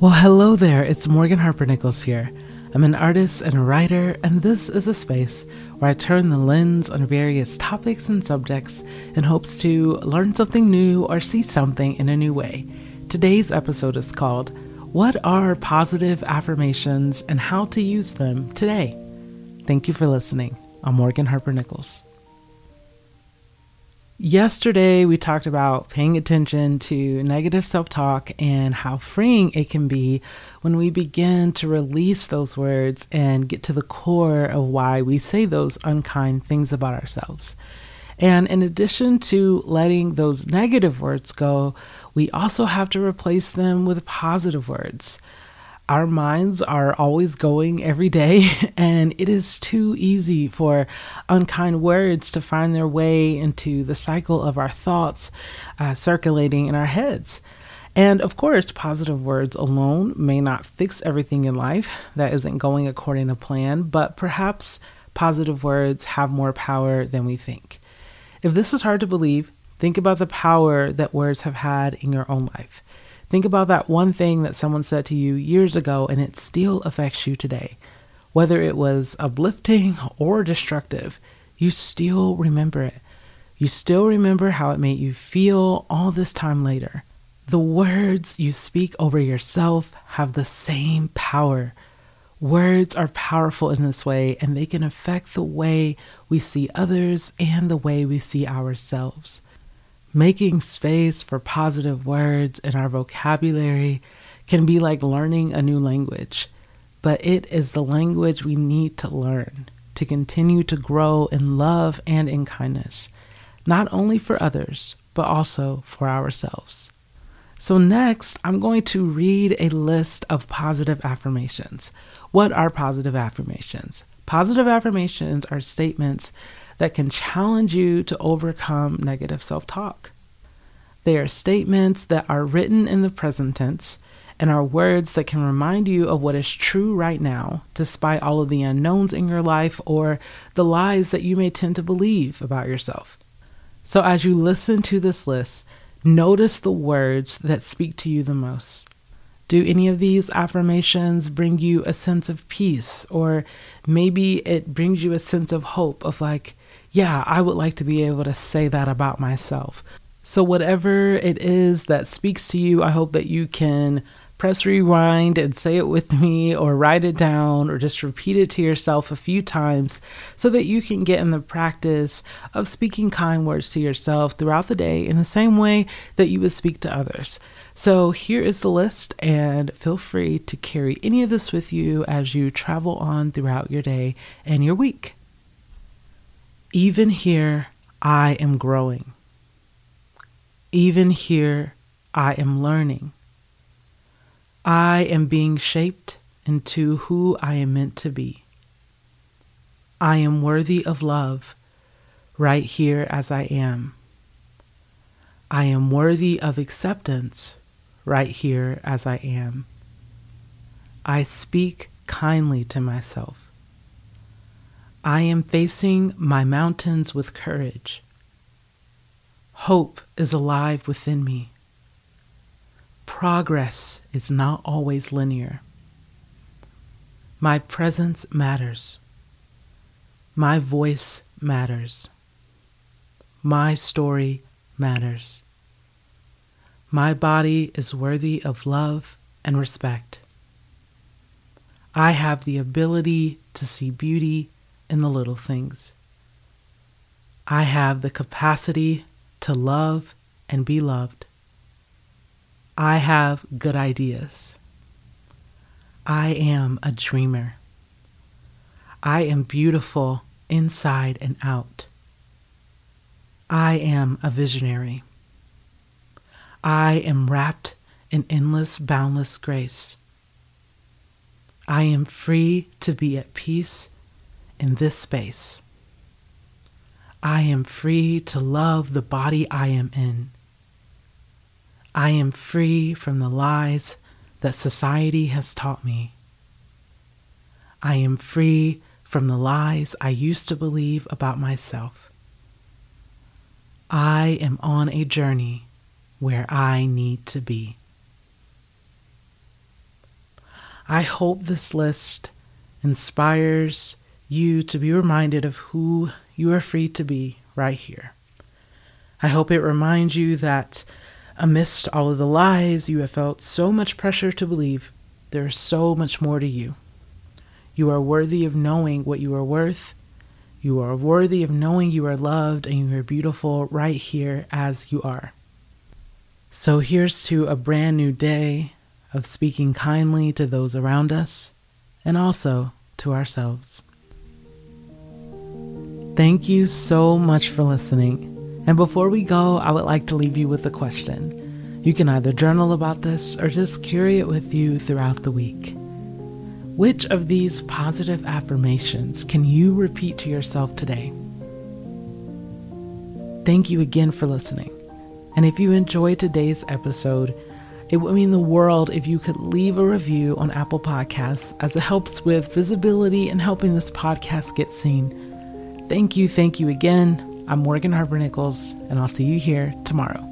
Well, hello there. It's Morgan Harper Nichols here. I'm an artist and a writer, and this is a space where I turn the lens on various topics and subjects in hopes to learn something new or see something in a new way. Today's episode is called What Are Positive Affirmations and How to Use Them Today? Thank you for listening. I'm Morgan Harper Nichols. Yesterday, we talked about paying attention to negative self talk and how freeing it can be when we begin to release those words and get to the core of why we say those unkind things about ourselves. And in addition to letting those negative words go, we also have to replace them with positive words our minds are always going every day, and it is too easy for unkind words to find their way into the cycle of our thoughts uh, circulating in our heads. And of course, positive words alone may not fix everything in life that isn't going according to plan, but perhaps positive words have more power than we think. If this is hard to believe, think about the power that words have had in your own life. Think about that one thing that someone said to you years ago and it still affects you today. Whether it was uplifting or destructive, you still remember it. You still remember how it made you feel all this time later. The words you speak over yourself have the same power. Words are powerful in this way, and they can affect the way we see others and the way we see ourselves. Making space for positive words in our vocabulary can be like learning a new language, but it is the language we need to learn to continue to grow in love and in kindness, not only for others, but also for ourselves. So, next, I'm going to read a list of positive affirmations. What are positive affirmations? Positive affirmations are statements that can challenge you to overcome negative self talk. They are statements that are written in the present tense and are words that can remind you of what is true right now, despite all of the unknowns in your life or the lies that you may tend to believe about yourself. So, as you listen to this list, notice the words that speak to you the most. Do any of these affirmations bring you a sense of peace? Or maybe it brings you a sense of hope of like, yeah, I would like to be able to say that about myself. So, whatever it is that speaks to you, I hope that you can press rewind and say it with me, or write it down, or just repeat it to yourself a few times so that you can get in the practice of speaking kind words to yourself throughout the day in the same way that you would speak to others. So, here is the list, and feel free to carry any of this with you as you travel on throughout your day and your week. Even here, I am growing. Even here, I am learning. I am being shaped into who I am meant to be. I am worthy of love right here as I am. I am worthy of acceptance right here as I am. I speak kindly to myself. I am facing my mountains with courage. Hope is alive within me. Progress is not always linear. My presence matters. My voice matters. My story matters. My body is worthy of love and respect. I have the ability to see beauty in the little things. I have the capacity to love and be loved. I have good ideas. I am a dreamer. I am beautiful inside and out. I am a visionary. I am wrapped in endless, boundless grace. I am free to be at peace in this space. I am free to love the body I am in. I am free from the lies that society has taught me. I am free from the lies I used to believe about myself. I am on a journey where I need to be. I hope this list inspires you to be reminded of who you are free to be right here. I hope it reminds you that amidst all of the lies you have felt so much pressure to believe, there is so much more to you. You are worthy of knowing what you are worth. You are worthy of knowing you are loved and you are beautiful right here as you are. So here's to a brand new day of speaking kindly to those around us and also to ourselves. Thank you so much for listening. And before we go, I would like to leave you with a question. You can either journal about this or just carry it with you throughout the week. Which of these positive affirmations can you repeat to yourself today? Thank you again for listening. And if you enjoyed today's episode, it would mean the world if you could leave a review on Apple Podcasts as it helps with visibility and helping this podcast get seen. Thank you, thank you again. I'm Morgan Harper Nichols, and I'll see you here tomorrow.